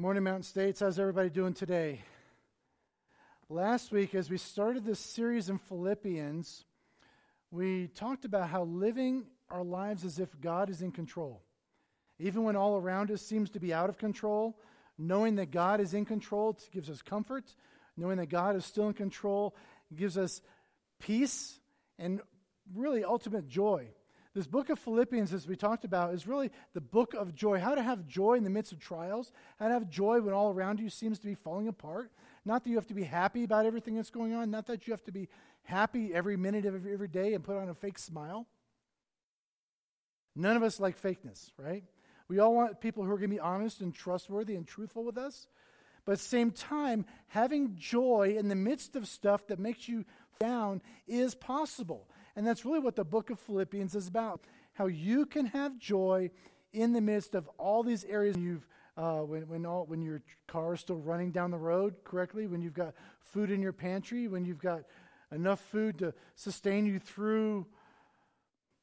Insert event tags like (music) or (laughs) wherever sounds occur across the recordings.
Morning, Mountain States. How's everybody doing today? Last week, as we started this series in Philippians, we talked about how living our lives as if God is in control. Even when all around us seems to be out of control, knowing that God is in control gives us comfort. Knowing that God is still in control gives us peace and really ultimate joy. This book of Philippians, as we talked about, is really the book of joy. How to have joy in the midst of trials, how to have joy when all around you seems to be falling apart. Not that you have to be happy about everything that's going on, not that you have to be happy every minute of every, every day and put on a fake smile. None of us like fakeness, right? We all want people who are going to be honest and trustworthy and truthful with us. But at the same time, having joy in the midst of stuff that makes you down is possible. And that's really what the book of Philippians is about how you can have joy in the midst of all these areas you've. Uh, when, when, all, when your car is still running down the road correctly, when you've got food in your pantry, when you've got enough food to sustain you through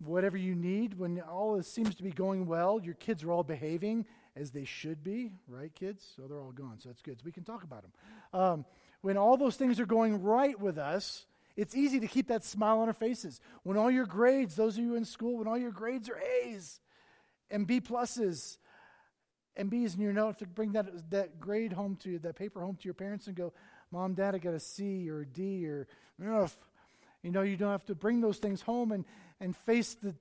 whatever you need, when all this seems to be going well, your kids are all behaving as they should be, right, kids? So they're all gone, so that's good. So we can talk about them. Um, when all those things are going right with us, it's easy to keep that smile on our faces. When all your grades, those of you in school, when all your grades are A's and B pluses and B's, and you know to bring that, that grade home to you, that paper home to your parents and go, Mom, Dad, I got a C or a D or F. You know, you don't have to bring those things home and, and face the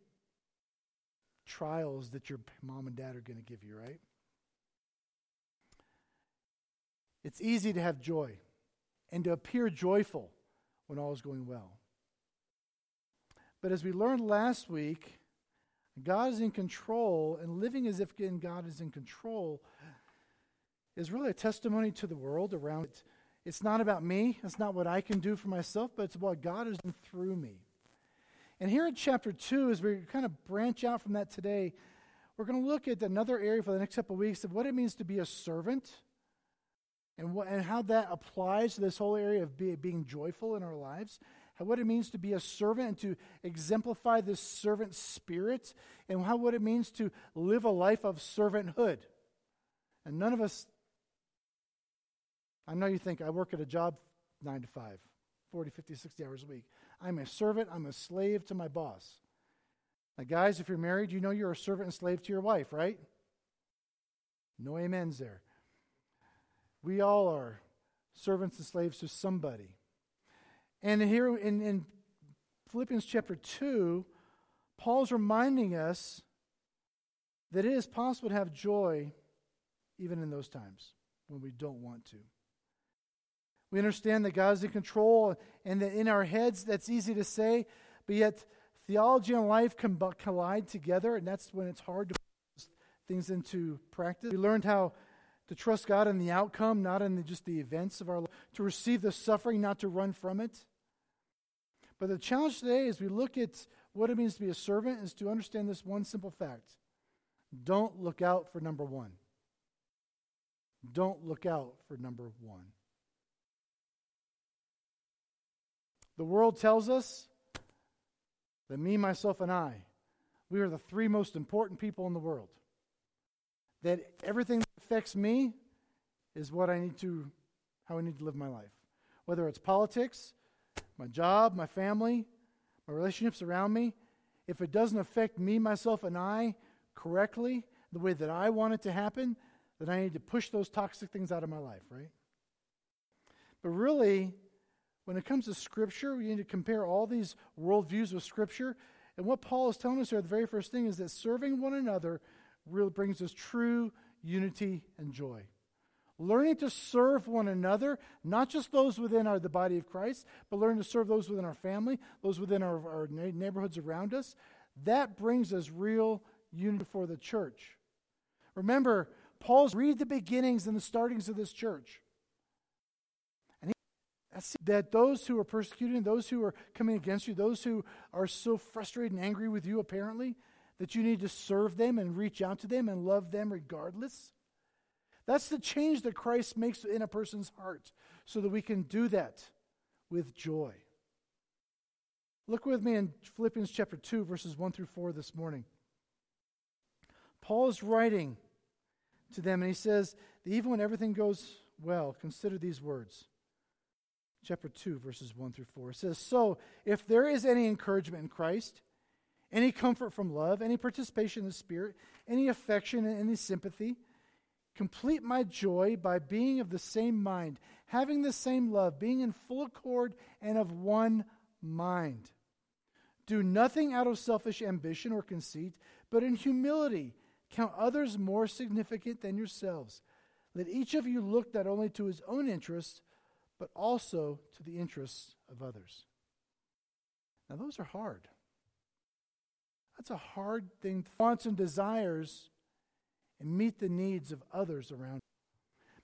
trials that your mom and dad are going to give you, right? It's easy to have joy and to appear joyful when all is going well. But as we learned last week, God is in control, and living as if God is in control is really a testimony to the world around it. It's not about me, it's not what I can do for myself, but it's about God is through me. And here in chapter 2, as we kind of branch out from that today, we're going to look at another area for the next couple of weeks of what it means to be a servant and, what, and how that applies to this whole area of be, being joyful in our lives, how, what it means to be a servant and to exemplify this servant spirit, and how what it means to live a life of servanthood. And none of us, I know you think I work at a job nine to five, 40, 50, 60 hours a week. I'm a servant, I'm a slave to my boss. Now, guys, if you're married, you know you're a servant and slave to your wife, right? No amens there. We all are servants and slaves to somebody. And here in, in Philippians chapter 2, Paul's reminding us that it is possible to have joy even in those times when we don't want to. We understand that God is in control and that in our heads that's easy to say, but yet theology and life can collide together, and that's when it's hard to put things into practice. We learned how to trust God in the outcome, not in the, just the events of our life, to receive the suffering, not to run from it. But the challenge today, as we look at what it means to be a servant, is to understand this one simple fact don't look out for number one. Don't look out for number one. The world tells us that me, myself, and I, we are the three most important people in the world that everything that affects me is what I need to, how I need to live my life. Whether it's politics, my job, my family, my relationships around me, if it doesn't affect me, myself, and I correctly, the way that I want it to happen, then I need to push those toxic things out of my life, right? But really, when it comes to Scripture, we need to compare all these worldviews with Scripture. And what Paul is telling us here, the very first thing is that serving one another really brings us true unity and joy. Learning to serve one another, not just those within our, the body of Christ, but learning to serve those within our family, those within our, our neighborhoods around us, that brings us real unity for the church. Remember, Paul's read the beginnings and the startings of this church. And he, that those who are persecuting, those who are coming against you, those who are so frustrated and angry with you, apparently, that you need to serve them and reach out to them and love them regardless. That's the change that Christ makes in a person's heart so that we can do that with joy. Look with me in Philippians chapter 2, verses 1 through 4 this morning. Paul is writing to them and he says, even when everything goes well, consider these words. Chapter 2, verses 1 through 4. It says, So, if there is any encouragement in Christ, any comfort from love, any participation in the Spirit, any affection and any sympathy, complete my joy by being of the same mind, having the same love, being in full accord and of one mind. Do nothing out of selfish ambition or conceit, but in humility count others more significant than yourselves. Let each of you look not only to his own interests, but also to the interests of others. Now, those are hard. That's a hard thing. Wants and desires and meet the needs of others around.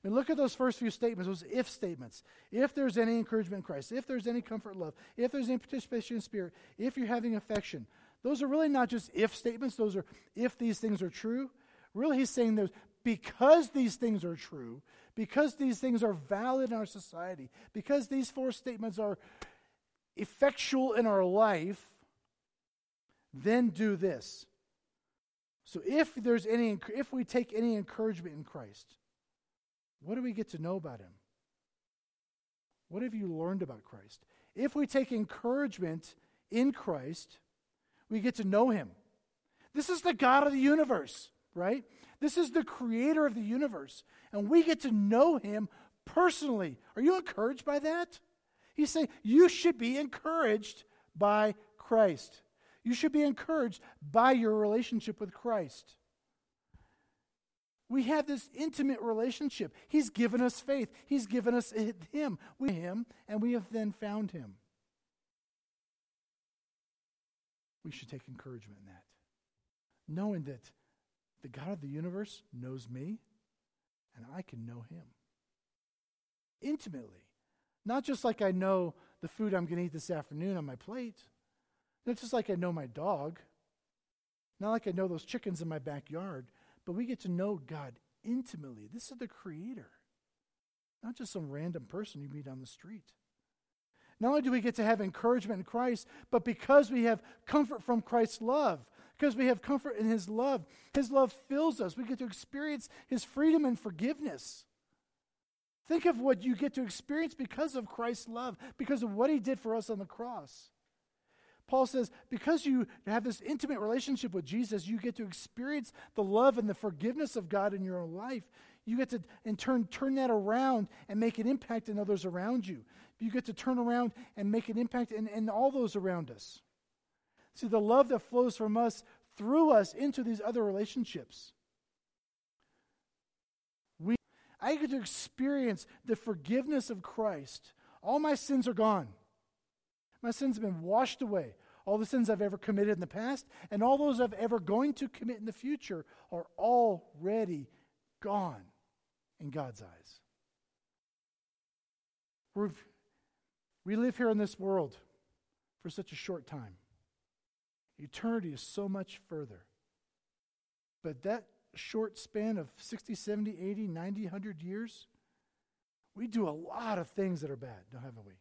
I mean, look at those first few statements, those if statements. If there's any encouragement in Christ, if there's any comfort, love, if there's any participation in spirit, if you're having affection, those are really not just if statements, those are if these things are true. Really, he's saying there's because these things are true, because these things are valid in our society, because these four statements are effectual in our life, then do this. So if there's any if we take any encouragement in Christ, what do we get to know about him? What have you learned about Christ? If we take encouragement in Christ, we get to know him. This is the God of the universe, right? This is the creator of the universe. And we get to know him personally. Are you encouraged by that? He's saying you should be encouraged by Christ. You should be encouraged by your relationship with Christ. We have this intimate relationship. He's given us faith. He's given us Him. We Him, and we have then found Him. We should take encouragement in that, knowing that the God of the universe knows me, and I can know Him intimately. Not just like I know the food I'm going to eat this afternoon on my plate, not just like I know my dog, not like I know those chickens in my backyard, but we get to know God intimately. This is the Creator, not just some random person you meet on the street. Not only do we get to have encouragement in Christ, but because we have comfort from Christ's love, because we have comfort in His love, His love fills us. We get to experience His freedom and forgiveness. Think of what you get to experience because of Christ's love, because of what He did for us on the cross. Paul says, because you have this intimate relationship with Jesus, you get to experience the love and the forgiveness of God in your own life. You get to, in turn, turn that around and make an impact in others around you. You get to turn around and make an impact in, in all those around us. See, the love that flows from us through us into these other relationships. We, I get to experience the forgiveness of Christ. All my sins are gone. My sins have been washed away all the sins I've ever committed in the past, and all those I've ever going to commit in the future are already gone in God's eyes. we we live here in this world for such a short time. Eternity is so much further. But that short span of 60, 70, 80, 90, 100 years, we do a lot of things that are bad, haven't we?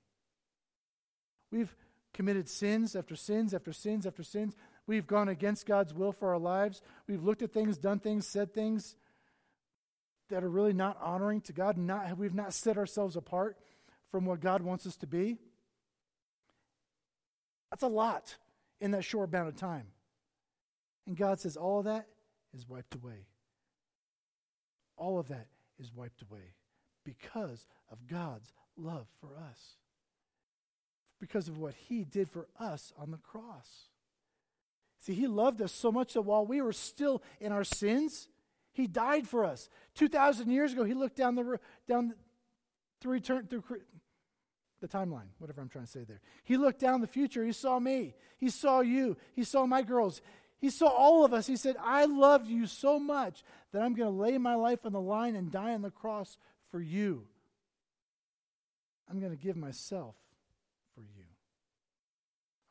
We've committed sins after sins after sins after sins. We've gone against God's will for our lives. We've looked at things, done things, said things that are really not honoring to God. Not, we've not set ourselves apart from what God wants us to be. That's a lot in that short amount of time. And God says all of that is wiped away. All of that is wiped away because of God's love for us because of what he did for us on the cross. See, he loved us so much that while we were still in our sins, he died for us. 2,000 years ago, he looked down the, down the, return, through the timeline, whatever I'm trying to say there. He looked down the future. He saw me. He saw you. He saw my girls. He saw all of us. He said, I love you so much that I'm going to lay my life on the line and die on the cross for you. I'm going to give myself.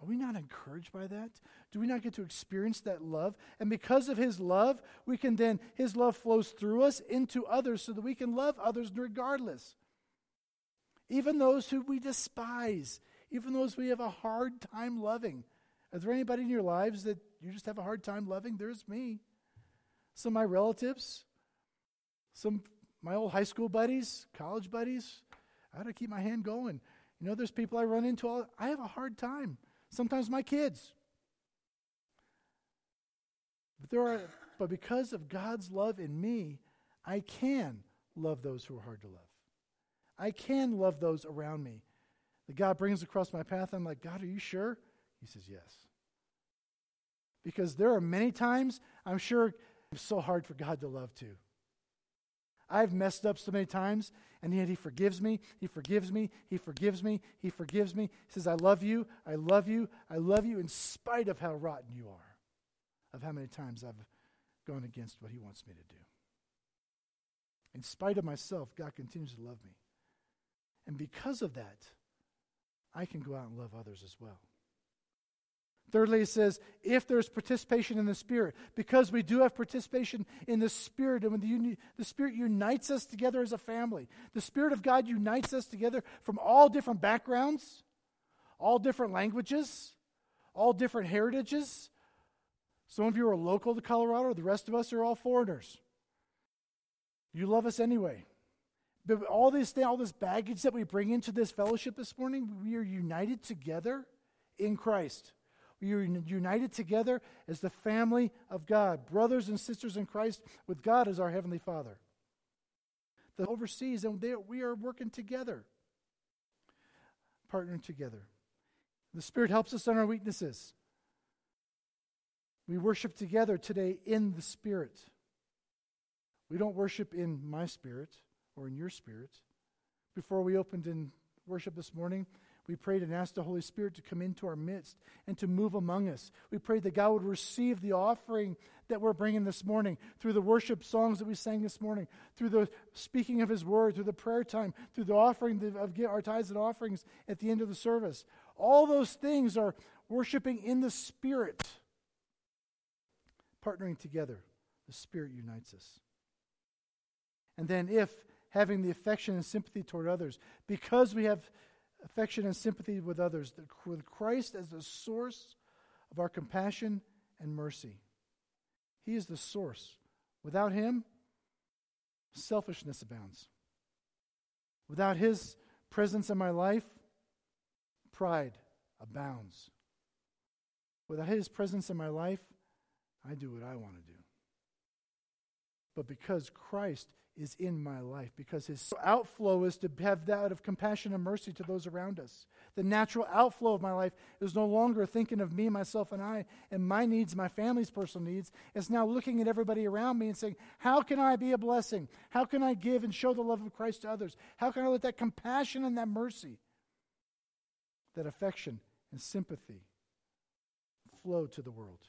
Are we not encouraged by that? Do we not get to experience that love? And because of his love, we can then, his love flows through us into others so that we can love others regardless. Even those who we despise, even those we have a hard time loving. Is there anybody in your lives that you just have a hard time loving? There's me. Some of my relatives, some my old high school buddies, college buddies, I got to keep my hand going. You know, there's people I run into. All, I have a hard time. Sometimes my kids. But there are, but because of God's love in me, I can love those who are hard to love. I can love those around me. That God brings across my path. I'm like, God, are you sure? He says, Yes. Because there are many times I'm sure it's so hard for God to love too. I've messed up so many times, and yet He forgives me. He forgives me. He forgives me. He forgives me. He says, I love you. I love you. I love you in spite of how rotten you are, of how many times I've gone against what He wants me to do. In spite of myself, God continues to love me. And because of that, I can go out and love others as well. Thirdly, it says, if there's participation in the Spirit, because we do have participation in the Spirit, and when the, uni- the Spirit unites us together as a family, the Spirit of God unites us together from all different backgrounds, all different languages, all different heritages. Some of you are local to Colorado, the rest of us are all foreigners. You love us anyway. But all this, all this baggage that we bring into this fellowship this morning, we are united together in Christ. We are united together as the family of God, brothers and sisters in Christ, with God as our Heavenly Father. The overseas, and they, we are working together, partnering together. The Spirit helps us on our weaknesses. We worship together today in the Spirit. We don't worship in my spirit or in your spirit. Before we opened in worship this morning, we prayed and asked the Holy Spirit to come into our midst and to move among us. We prayed that God would receive the offering that we're bringing this morning through the worship songs that we sang this morning, through the speaking of His word, through the prayer time, through the offering of our tithes and offerings at the end of the service. All those things are worshiping in the Spirit, partnering together. The Spirit unites us. And then, if having the affection and sympathy toward others, because we have affection and sympathy with others, with Christ as the source of our compassion and mercy. He is the source. Without Him, selfishness abounds. Without His presence in my life, pride abounds. Without His presence in my life, I do what I want to do. But because Christ is in my life because his outflow is to have that out of compassion and mercy to those around us. The natural outflow of my life is no longer thinking of me, myself, and I, and my needs, my family's personal needs. It's now looking at everybody around me and saying, How can I be a blessing? How can I give and show the love of Christ to others? How can I let that compassion and that mercy, that affection and sympathy flow to the world?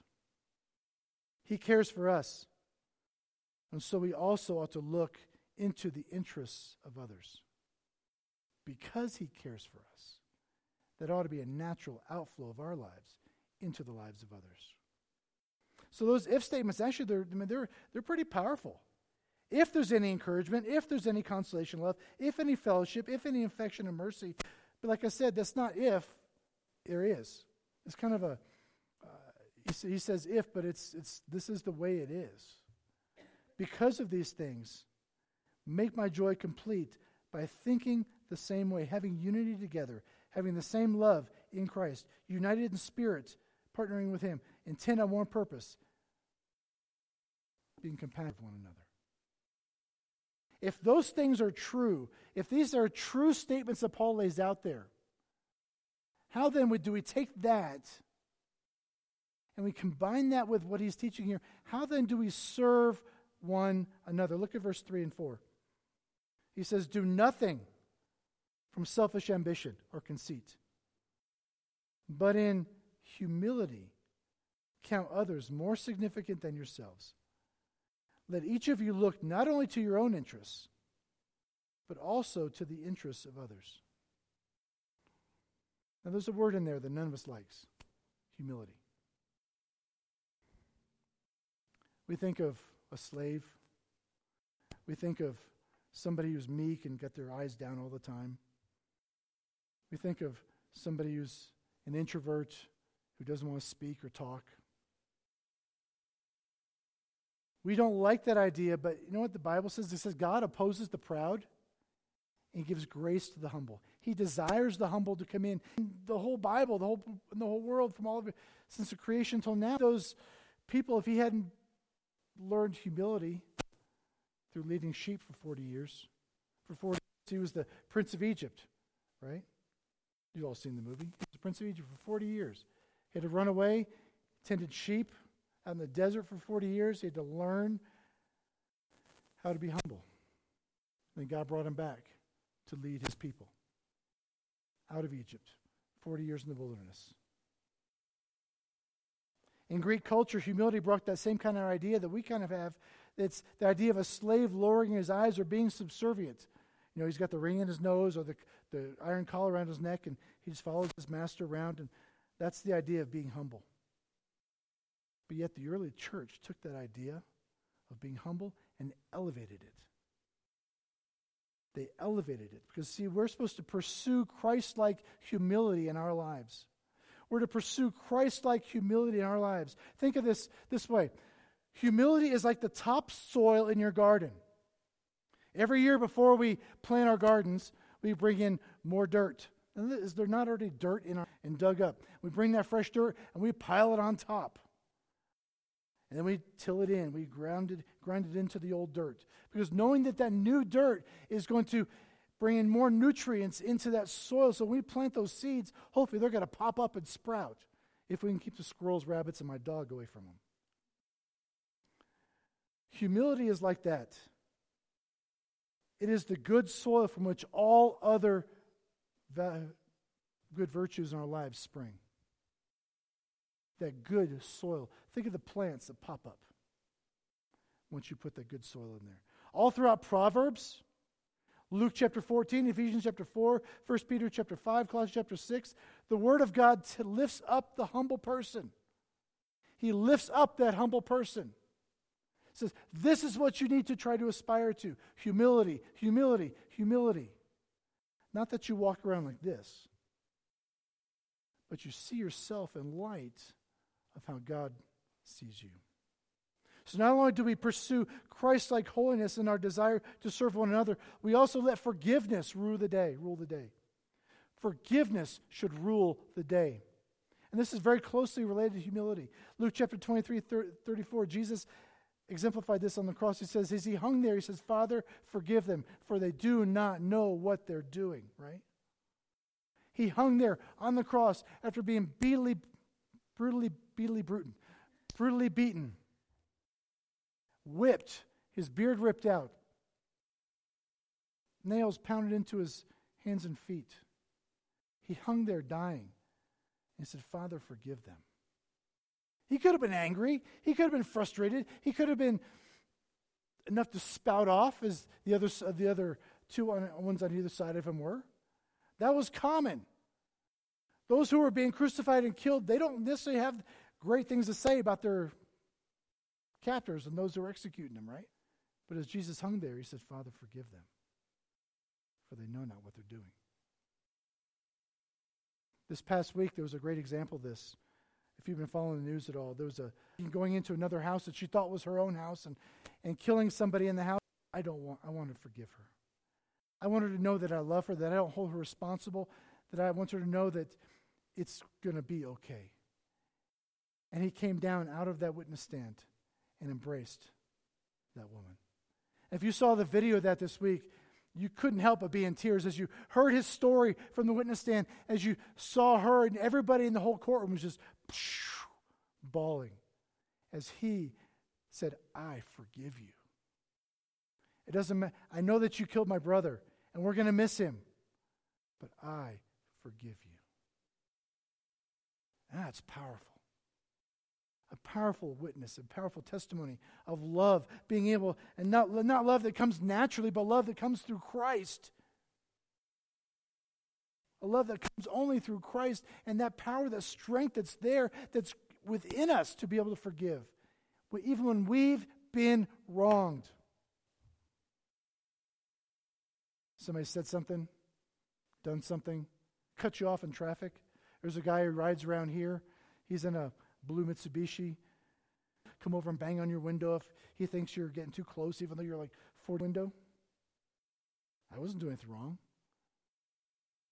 He cares for us. And so we also ought to look into the interests of others. Because he cares for us, that ought to be a natural outflow of our lives into the lives of others. So those if statements, actually, they're, I mean, they're, they're pretty powerful. If there's any encouragement, if there's any consolation, love, if any fellowship, if any affection and mercy. But like I said, that's not if, there is. It's kind of a, uh, he, he says if, but it's, it's, this is the way it is. Because of these things, make my joy complete by thinking the same way, having unity together, having the same love in Christ, united in spirit, partnering with Him, intent on one purpose, being compassionate with one another. If those things are true, if these are true statements that Paul lays out there, how then would, do we take that and we combine that with what he's teaching here? How then do we serve one another. Look at verse 3 and 4. He says, Do nothing from selfish ambition or conceit, but in humility count others more significant than yourselves. Let each of you look not only to your own interests, but also to the interests of others. Now, there's a word in there that none of us likes humility. We think of a slave. We think of somebody who's meek and got their eyes down all the time. We think of somebody who's an introvert who doesn't want to speak or talk. We don't like that idea, but you know what the Bible says? It says God opposes the proud and gives grace to the humble. He desires the humble to come in. The whole Bible, the whole the whole world, from all of it, since the creation until now, those people, if he hadn't learned humility through leading sheep for 40 years, for 40 years, he was the prince of Egypt, right? You've all seen the movie. He was the prince of Egypt for 40 years. He had to run away, tended sheep out in the desert for 40 years. He had to learn how to be humble. And God brought him back to lead his people out of Egypt, 40 years in the wilderness. In Greek culture, humility brought that same kind of idea that we kind of have. It's the idea of a slave lowering his eyes or being subservient. You know, he's got the ring in his nose or the, the iron collar around his neck, and he just follows his master around, and that's the idea of being humble. But yet, the early church took that idea of being humble and elevated it. They elevated it. Because, see, we're supposed to pursue Christ like humility in our lives. We're to pursue Christ like humility in our lives. Think of this this way humility is like the topsoil in your garden. Every year before we plant our gardens, we bring in more dirt. Is there not already dirt in our and dug up? We bring that fresh dirt and we pile it on top. And then we till it in. We ground it, grind it into the old dirt. Because knowing that that new dirt is going to bring in more nutrients into that soil, so when we plant those seeds, hopefully they're going to pop up and sprout if we can keep the squirrels, rabbits, and my dog away from them. Humility is like that. It is the good soil from which all other va- good virtues in our lives spring. That good soil. Think of the plants that pop up once you put that good soil in there. All throughout Proverbs, Luke chapter 14, Ephesians chapter 4, 1 Peter chapter 5, Colossians chapter 6, the Word of God lifts up the humble person. He lifts up that humble person says, This is what you need to try to aspire to humility, humility, humility. Not that you walk around like this, but you see yourself in light of how God sees you. So not only do we pursue Christ like holiness in our desire to serve one another, we also let forgiveness rule the day, rule the day. Forgiveness should rule the day. And this is very closely related to humility. Luke chapter 23, 34, Jesus exemplified this on the cross. He says, as he hung there, he says, Father, forgive them, for they do not know what they're doing, right? He hung there on the cross after being brutally, brutally, brutally, brutal, brutally beaten, whipped, his beard ripped out, nails pounded into his hands and feet. He hung there dying. He said, Father, forgive them. He could have been angry. He could have been frustrated. He could have been enough to spout off as the other, uh, the other two on, ones on either side of him were. That was common. Those who were being crucified and killed, they don't necessarily have great things to say about their captors and those who were executing them, right? But as Jesus hung there, he said, Father, forgive them, for they know not what they're doing. This past week, there was a great example of this if you've been following the news at all. There was a going into another house that she thought was her own house and, and killing somebody in the house. I don't want I want to forgive her. I want her to know that I love her, that I don't hold her responsible, that I want her to know that it's going to be okay. And he came down out of that witness stand and embraced that woman. If you saw the video of that this week, you couldn't help but be in tears as you heard his story from the witness stand, as you saw her, and everybody in the whole courtroom was just bawling as he said, I forgive you. It doesn't matter. I know that you killed my brother, and we're going to miss him, but I forgive you. That's powerful. A powerful witness, a powerful testimony of love, being able, and not, not love that comes naturally, but love that comes through Christ a love that comes only through Christ and that power, that strength that's there, that's within us to be able to forgive, even when we've been wronged. Somebody said something, done something, cut you off in traffic. There's a guy who rides around here. He's in a blue Mitsubishi. come over and bang on your window if he thinks you're getting too close, even though you're like four window? I wasn't doing anything wrong.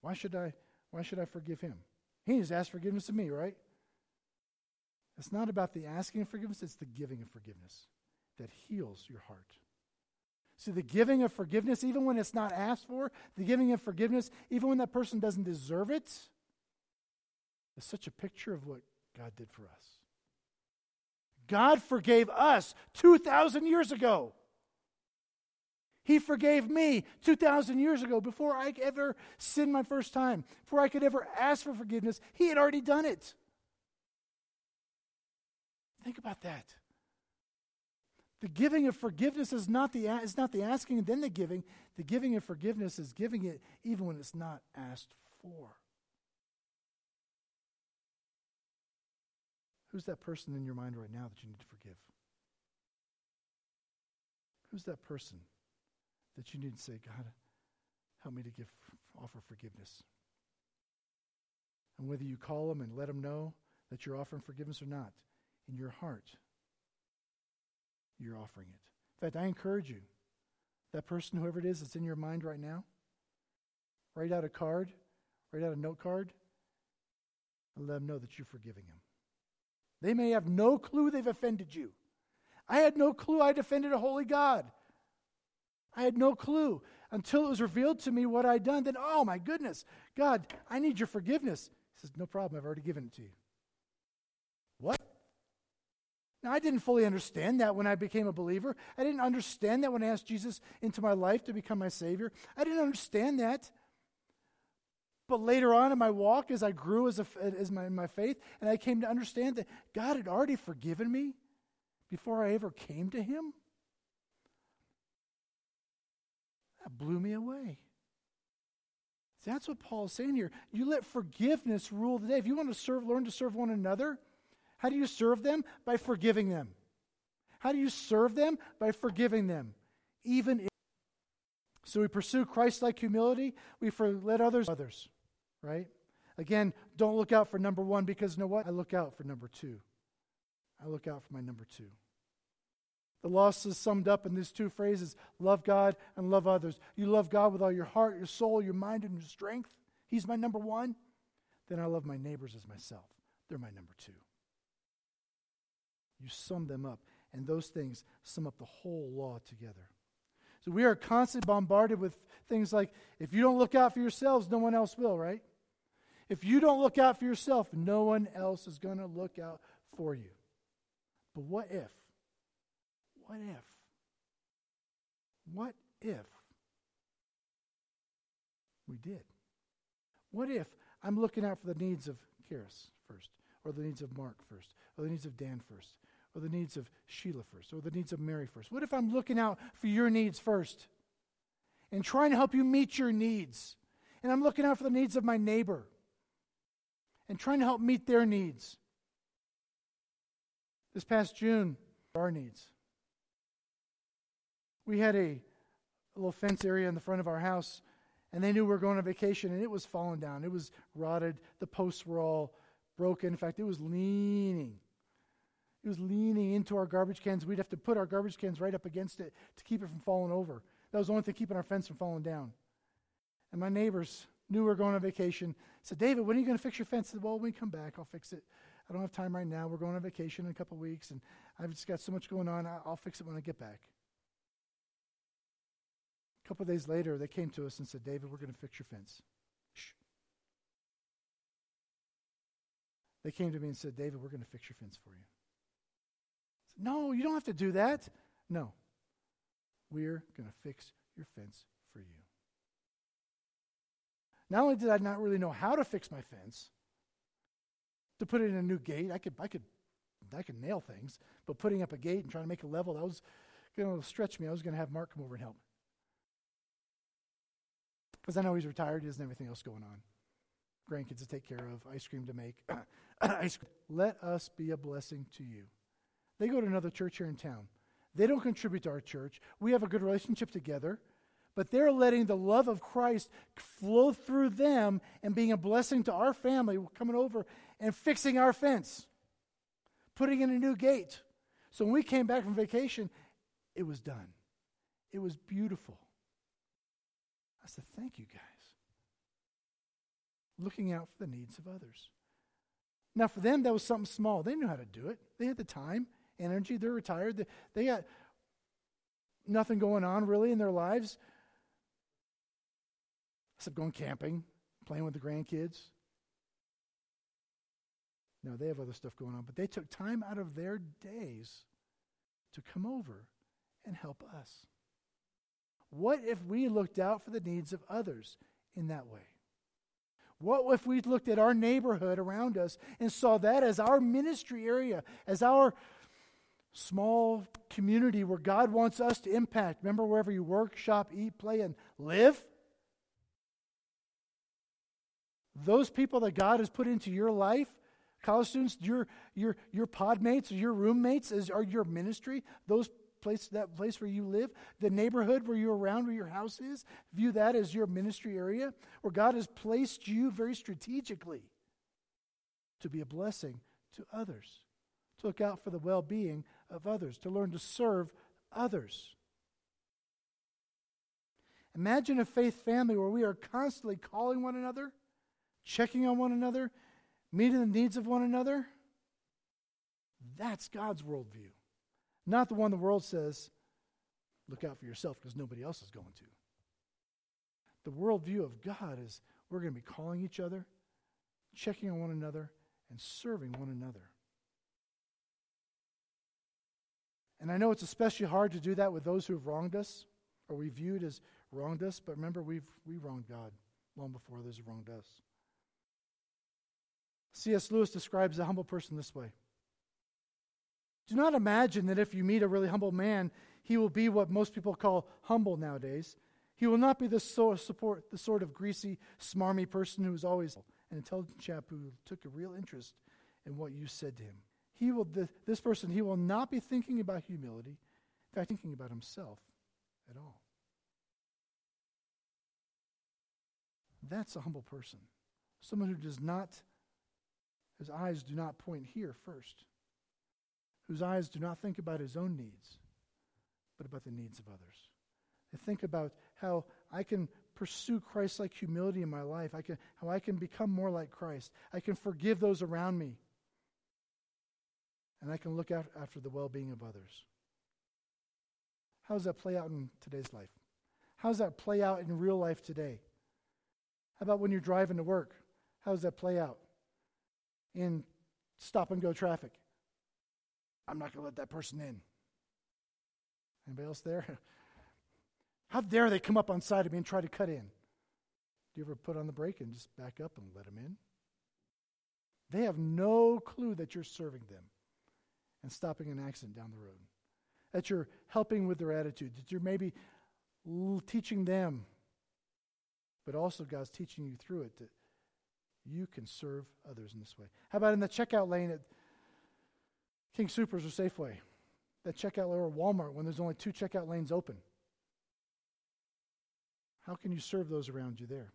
Why should I? Why should I forgive him? He needs to ask forgiveness of me, right? It's not about the asking of forgiveness; it's the giving of forgiveness that heals your heart. See, the giving of forgiveness, even when it's not asked for, the giving of forgiveness, even when that person doesn't deserve it, is such a picture of what God did for us. God forgave us 2,000 years ago. He forgave me 2,000 years ago before I ever sinned my first time, before I could ever ask for forgiveness. He had already done it. Think about that. The giving of forgiveness is not the, is not the asking and then the giving. The giving of forgiveness is giving it even when it's not asked for. Who's that person in your mind right now that you need to forgive? Who's that person that you need to say, God, help me to give offer forgiveness? And whether you call them and let them know that you're offering forgiveness or not, in your heart, you're offering it. In fact, I encourage you, that person, whoever it is that's in your mind right now, write out a card, write out a note card, and let them know that you're forgiving them. They may have no clue they've offended you. I had no clue I'd offended a holy God. I had no clue until it was revealed to me what I'd done. Then, oh my goodness, God, I need your forgiveness. He says, No problem, I've already given it to you. What? Now, I didn't fully understand that when I became a believer. I didn't understand that when I asked Jesus into my life to become my Savior. I didn't understand that. But later on in my walk, as I grew as, a, as my, my faith, and I came to understand that God had already forgiven me before I ever came to Him, that blew me away. See, that's what Paul is saying here. You let forgiveness rule the day. If you want to serve, learn to serve one another, how do you serve them? By forgiving them. How do you serve them? By forgiving them. Even if. So we pursue Christ like humility, we let others others, right? Again, don't look out for number one because you know what? I look out for number two. I look out for my number two. The loss is summed up in these two phrases love God and love others. You love God with all your heart, your soul, your mind, and your strength. He's my number one. Then I love my neighbors as myself. They're my number two. You sum them up, and those things sum up the whole law together. So we are constantly bombarded with things like if you don't look out for yourselves, no one else will, right? If you don't look out for yourself, no one else is going to look out for you. But what if? What if? What if we did? What if I'm looking out for the needs of Karis first, or the needs of Mark first, or the needs of Dan first, or the needs of Sheila first, or the needs of Mary first? What if I'm looking out for your needs first and trying to help you meet your needs? And I'm looking out for the needs of my neighbor and trying to help meet their needs. This past June, our needs. We had a, little fence area in the front of our house, and they knew we were going on vacation, and it was falling down. It was rotted. The posts were all broken. In fact, it was leaning it was leaning into our garbage cans. We'd have to put our garbage cans right up against it to keep it from falling over. That was the only thing keeping our fence from falling down. And my neighbors knew we were going on vacation. Said, David, when are you going to fix your fence? I said, well, when we come back, I'll fix it. I don't have time right now. We're going on vacation in a couple weeks, and I've just got so much going on. I'll fix it when I get back. A couple days later, they came to us and said, David, we're going to fix your fence. Shh. They came to me and said, David, we're going to fix your fence for you. No, you don't have to do that. No. We're going to fix your fence. Not only did I not really know how to fix my fence, to put in a new gate, I could, I could, I could nail things, but putting up a gate and trying to make a level, that was going to stretch me. I was going to have Mark come over and help. Because I know he's retired, he doesn't have anything else going on. Grandkids to take care of, ice cream to make. (coughs) ice cream. Let us be a blessing to you. They go to another church here in town. They don't contribute to our church. We have a good relationship together, but they're letting the love of Christ flow through them and being a blessing to our family, coming over and fixing our fence, putting in a new gate, So when we came back from vacation, it was done. It was beautiful. I said, Thank you, guys. Looking out for the needs of others. Now, for them, that was something small. They knew how to do it. They had the time, energy. They're retired. They, they got nothing going on really in their lives except going camping, playing with the grandkids. No, they have other stuff going on, but they took time out of their days to come over and help us. What if we looked out for the needs of others in that way? What if we looked at our neighborhood around us and saw that as our ministry area, as our small community where God wants us to impact? Remember, wherever you work, shop, eat, play, and live? Those people that God has put into your life, college students, your, your, your pod mates, your roommates, as are your ministry, those place, that place where you live, the neighborhood where you're around, where your house is, view that as your ministry area, where God has placed you very strategically to be a blessing to others, to look out for the well being of others, to learn to serve others. Imagine a faith family where we are constantly calling one another, checking on one another, meeting the needs of one another. That's God's worldview. Not the one the world says, look out for yourself because nobody else is going to. The worldview of God is we're going to be calling each other, checking on one another, and serving one another. And I know it's especially hard to do that with those who have wronged us or we viewed as wronged us, but remember, we've we wronged God long before others wronged us. C.S. Lewis describes a humble person this way do not imagine that if you meet a really humble man, he will be what most people call humble nowadays. He will not be the, so support, the sort of greasy, smarmy person who is always an intelligent chap who took a real interest in what you said to him. He will, this person, he will not be thinking about humility, in fact, thinking about himself at all. That's a humble person. Someone who does not, his eyes do not point here first whose eyes do not think about his own needs, but about the needs of others. They think about how I can pursue Christ like humility in my life, I can, how I can become more like Christ. I can forgive those around me, and I can look out after the well being of others. How does that play out in today's life? How does that play out in real life today? How about when you're driving to work? How does that play out in stop and go traffic? I'm not going to let that person in. Anybody else there? (laughs) How dare they come up on side of me and try to cut in? Do you ever put on the brake and just back up and let them in? They have no clue that you're serving them and stopping an accident down the road. That you're helping with their attitude, that you're maybe teaching them, but also God's teaching you through it that you can serve others in this way. How about in the checkout lane at King Supers or Safeway, that checkout lane or Walmart when there's only two checkout lanes open. How can you serve those around you there?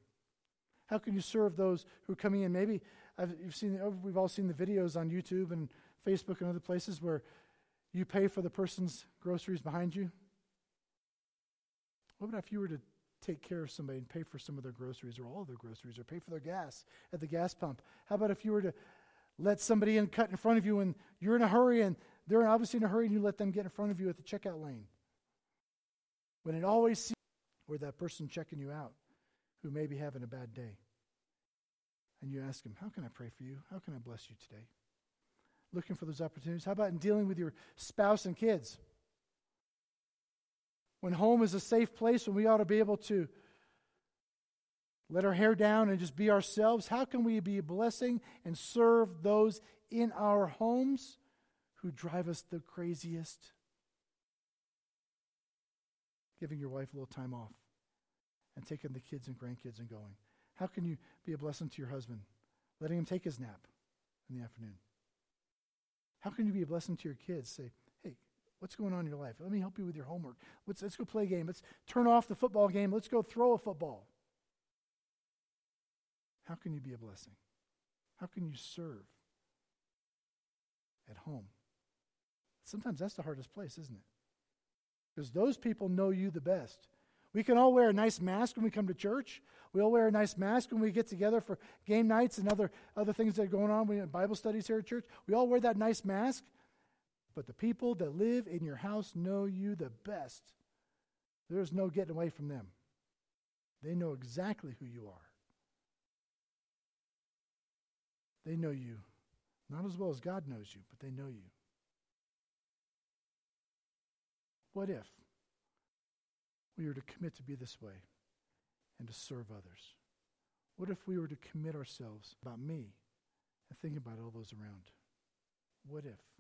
How can you serve those who are coming in? Maybe I've, you've seen, oh, we've all seen the videos on YouTube and Facebook and other places where you pay for the person's groceries behind you. What about if you were to take care of somebody and pay for some of their groceries or all of their groceries or pay for their gas at the gas pump? How about if you were to let somebody in cut in front of you and you're in a hurry and they're obviously in a hurry and you let them get in front of you at the checkout lane. When it always seems where that person checking you out who may be having a bad day. And you ask them, How can I pray for you? How can I bless you today? Looking for those opportunities. How about in dealing with your spouse and kids? When home is a safe place, when we ought to be able to let our hair down and just be ourselves? How can we be a blessing and serve those in our homes who drive us the craziest? Giving your wife a little time off and taking the kids and grandkids and going. How can you be a blessing to your husband? Letting him take his nap in the afternoon. How can you be a blessing to your kids? Say, what's going on in your life? Let me help you with your homework. Let's, let's go play a game. Let's turn off the football game. Let's go throw a football. How can you be a blessing? How can you serve at home Sometimes that's the hardest place, isn't it? Because those people know you the best. We can all wear a nice mask when we come to church. We all wear a nice mask when we get together for game nights and other, other things that are going on. We have Bible studies here at church. We all wear that nice mask. But the people that live in your house know you the best. There's no getting away from them. They know exactly who you are. They know you, not as well as God knows you, but they know you. What if we were to commit to be this way and to serve others? What if we were to commit ourselves about me and think about all those around? What if?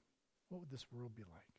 What would this world be like?